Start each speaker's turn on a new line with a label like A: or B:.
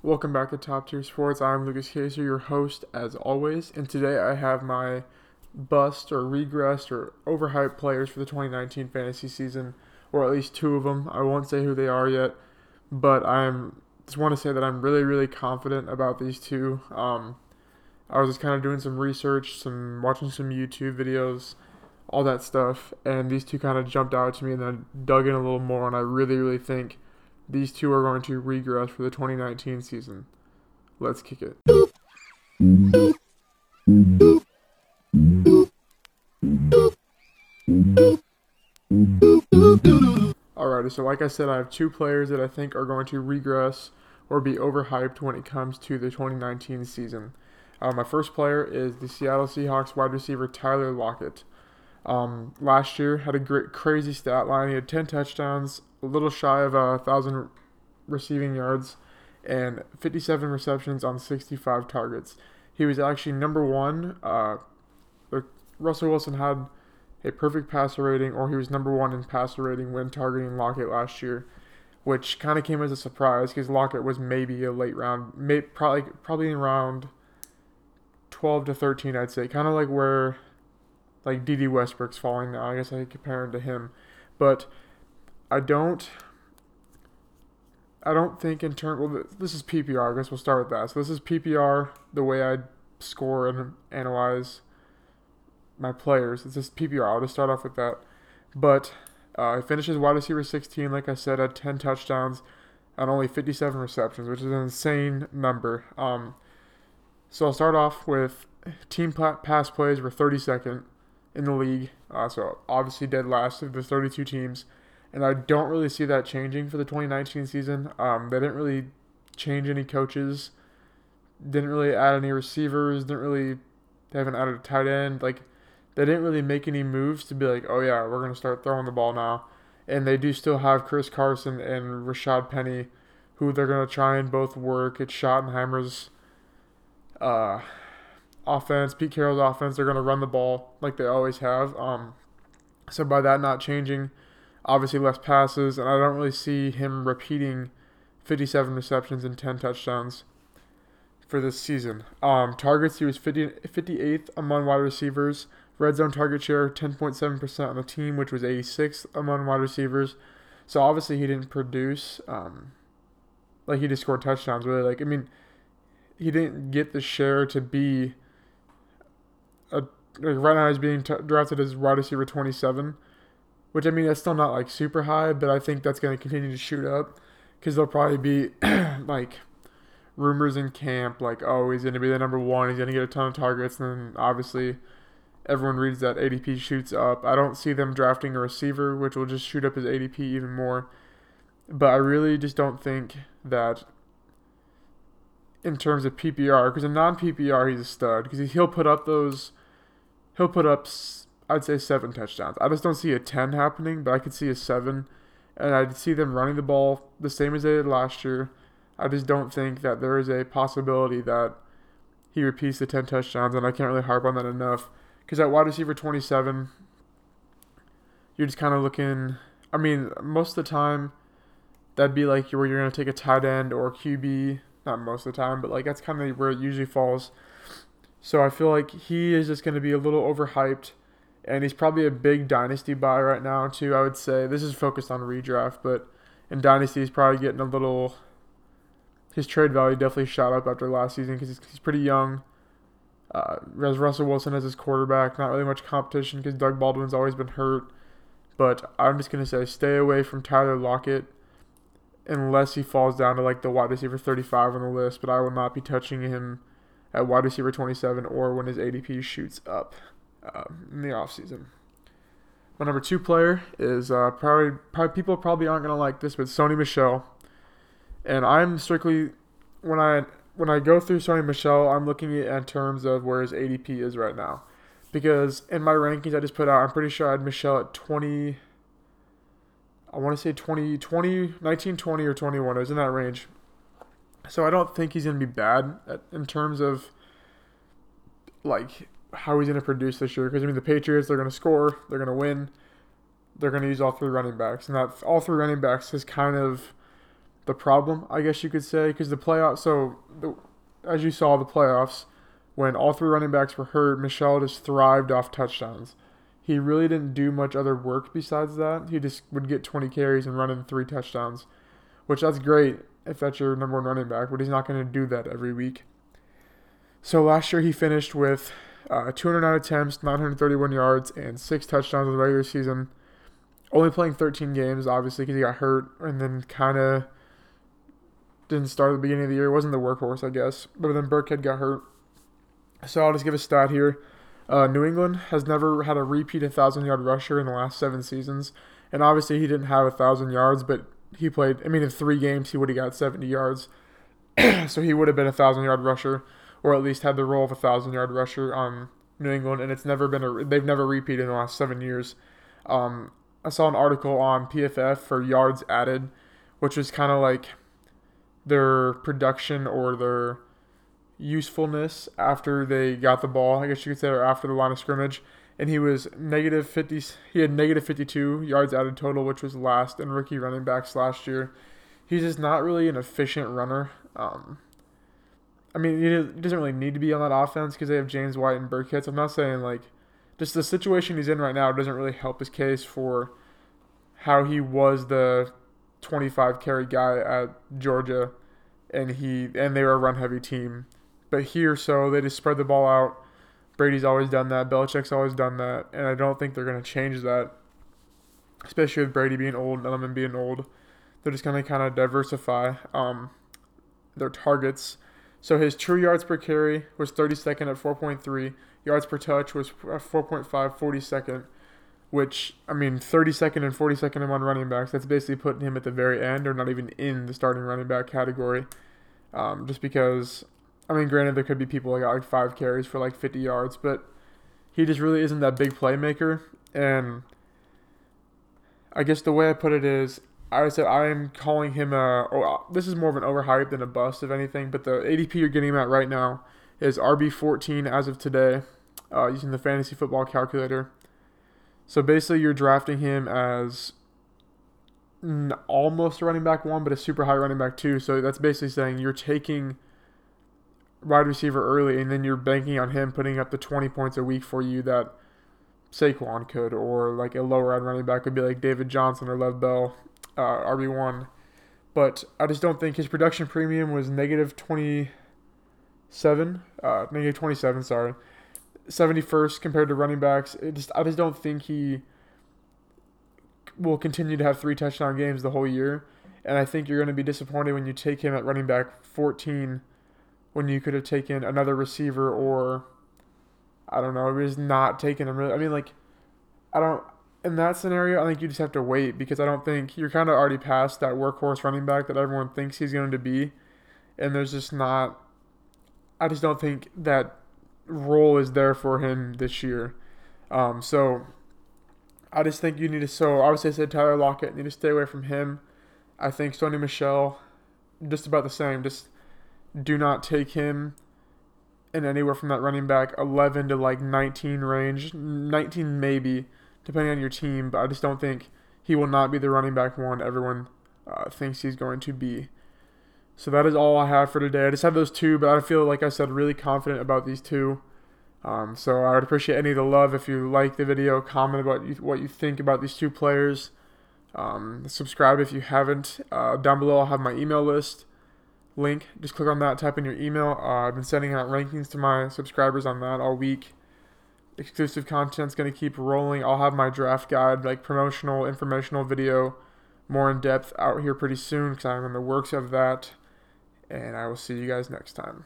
A: Welcome back to Top Tier Sports. I'm Lucas Caser, your host as always, and today I have my bust or regressed or overhyped players for the 2019 fantasy season, or at least two of them. I won't say who they are yet, but I'm just want to say that I'm really, really confident about these two. Um, I was just kind of doing some research, some watching some YouTube videos, all that stuff, and these two kind of jumped out to me, and then I dug in a little more, and I really, really think these two are going to regress for the 2019 season. Let's kick it. Alrighty, so like I said, I have two players that I think are going to regress or be overhyped when it comes to the 2019 season. Uh, my first player is the Seattle Seahawks wide receiver Tyler Lockett. Um, last year had a great, crazy stat line. He had 10 touchdowns, a little shy of a thousand receiving yards, and 57 receptions on 65 targets. He was actually number one. Uh, Russell Wilson had a perfect passer rating, or he was number one in passer rating when targeting Lockett last year, which kind of came as a surprise because Lockett was maybe a late round, may, probably probably in round 12 to 13, I'd say, kind of like where like Dede Westbrook's falling now. I guess I could compare him to him, but I don't. I don't think in terms. Well, this is PPR. I guess we'll start with that. So this is PPR. The way I score and analyze my players. It's just PPR. I'll just start off with that. But uh, he finishes wide receiver 16. Like I said, had 10 touchdowns and only 57 receptions, which is an insane number. Um, so I'll start off with team pass plays were 32nd in the league. Uh, so obviously dead last of the 32 teams. And I don't really see that changing for the 2019 season. Um, they didn't really change any coaches, didn't really add any receivers, didn't really, they haven't added a tight end. Like, they didn't really make any moves to be like, oh yeah, we're to start throwing the ball now. And they do still have Chris Carson and Rashaad Penny, who they're to try and both work. It's Schottenheimer's uh, offense, Pete Carroll's offense. They're to run the ball like they always have. Um, so by that not changing, obviously less passes, and I don't really see him repeating 57 receptions and 10 touchdowns for this season. Um, targets, he was 50, 58th among wide receivers. Red zone target share, 10.7% on the team, which was 86th among wide receivers. So obviously he didn't produce, um, like he just scored touchdowns. Really, like I mean, he didn't get the share to be a like right now he's being t- drafted as wide receiver 27, which I mean that's still not like super high, but I think that's going to continue to shoot up because there'll probably be like rumors in camp like oh he's going to be the number one, he's going to get a ton of targets, and then obviously everyone reads that ADP shoots up. I don't see them drafting a receiver, which will just shoot up his ADP even more. But I really just don't think that in terms of PPR, because in non PPR he's a stud because he'll put up those, he'll put up I'd say seven touchdowns. I just don't see a ten happening, but I could see a seven, and I'd see them running the ball the same as they did last year. I just don't think that there is a possibility that he repeats the ten touchdowns, and I can't really harp on that enough because at wide receiver 27, you're just kind of looking. I mean, most of the time, that'd be like where you're going to take a tight end or QB. Not most of the time, but like that's kind of where it usually falls. So I feel like he is just going to be a little overhyped, and he's probably a big dynasty buy right now too. I would say this is focused on redraft, but in dynasty he's probably getting a little. His trade value definitely shot up after last season because he's, he's pretty young. Uh, as Russell Wilson as his quarterback, not really much competition because Doug Baldwin's always been hurt. But I'm just gonna say, stay away from Tyler Lockett unless he falls down to like the wide receiver 35 on the list. But I will not be touching him at wide receiver 27 or when his ADP shoots up um, in the offseason. My number two player is uh, probably, probably people probably aren't gonna like this, but Sony Michel. And I'm strictly when I when I go through Sony Michel, I'm looking at in terms of where his ADP is right now. Because in my rankings I just put out, I'm pretty sure I had Michel at 20. I want to say 20, 20, 19, 20, or 21. It was in that range. So I don't think he's to be bad at, in terms of like how he's going to produce this year. Because I mean, the Patriots, they're going to score, they're going to win, they're going to use all three running backs, and that all three running backs is kind of the problem, I guess you could say, because the playoffs. So, the, as you saw, the playoffs when all three running backs were hurt, Michel just thrived off touchdowns. He really didn't do much other work besides that. He just would get 20 carries and run in three touchdowns, which that's great if that's your number one running back, but he's not going to do that every week. So last year he finished with uh, 209 attempts, 931 yards, and six touchdowns in the regular season. Only playing 13 games, obviously, because he got hurt and then kind of didn't start at the beginning of the year. It wasn't the workhorse, I guess. But then Burkhead got hurt. So I'll just give a stat here. Uh, New England has never had a repeat 1,000 yard rusher in the last seven seasons. And obviously, he didn't have 1,000 yards, but he played, I mean, in three games, he would have got 70 yards. so he would have been a 1,000 yard rusher or at least had the role of a thousand yard rusher on New England, and it's never been a they've never repeated in the last seven years. Um, I saw an article on PFF for yards added, which was kind of like their production or their usefulness after they got the ball, I guess you could say, or after the line of scrimmage. And he was negative 50, he had negative 52 yards added total, which was last in rookie running backs last year. He's just not really an efficient runner. Um, I mean, he doesn't really need to be on that offense because they have James White and Burkhead. So I'm not saying like just the situation he's in right now doesn't really help his case for how he was the 25 carry guy at Georgia, and he and they were a run heavy team. But here, so they just spread the ball out. Brady's always done that. Belichick's always done that, and I don't think they're going to change that. Especially with Brady being old and Edelman being old, they're just going to kind of diversify um, their targets so his true yards per carry was 32nd at 4.3. Yards per touch was 4.5, 42nd, which, I mean, 32nd and 42nd among running backs. That's basically putting him at the very end or not even in the starting running back category. Um, just because, I mean, granted, there could be people that got like five carries for like 50 yards, but he just really isn't that big playmaker. And I guess the way I put it is I said I'm calling him a. Oh, this is more of an overhype than a bust, if anything. But the ADP you're getting him at right now is RB14 as of today, uh, using the fantasy football calculator. So basically, you're drafting him as almost a running back one, but a super high running back two. So that's basically saying you're taking wide receiver early, and then you're banking on him putting up the 20 points a week for you that Saquon could, or like a lower end running back could be like David Johnson or Lev Bell uh, RB1. But I just don't think his production premium was negative 27, uh, negative 27, sorry. 71st compared to running backs. It just I just don't think he will continue to have three touchdown games the whole year. And I think you're going to be disappointed when you take him at running back 14 when you could have taken another receiver or I don't know, just not taking him. I mean, like, I don't in that scenario, I think you just have to wait because I don't think you're kind of already past that workhorse running back that everyone thinks he's going to be. And there's just not, I just don't think that role is there for him this year. Um, so I just think you need to, so obviously I said Tyler Lockett, need to stay away from him. I think Sony Michel, just about the same. Just do not take him in anywhere from that running back 11 to like 19 range, 19 maybe depending on your team. But I just don't think he will not be the running back one everyone uh, thinks he's going to be. So that is all I have for today. I just have those two, but I feel like I said really confident about these two. Um, so I would appreciate any of the love if you like the video, comment about what you think about these two players. Um, subscribe if you haven't. Uh, down below I'll have my email list link. Just click on that, type in your email. Uh, I've been sending out rankings to my subscribers on that all week exclusive content's going to keep rolling. I'll have my draft guide, like promotional, informational video, more in depth out here pretty soon because I'm in the works of that. And I will see you guys next time.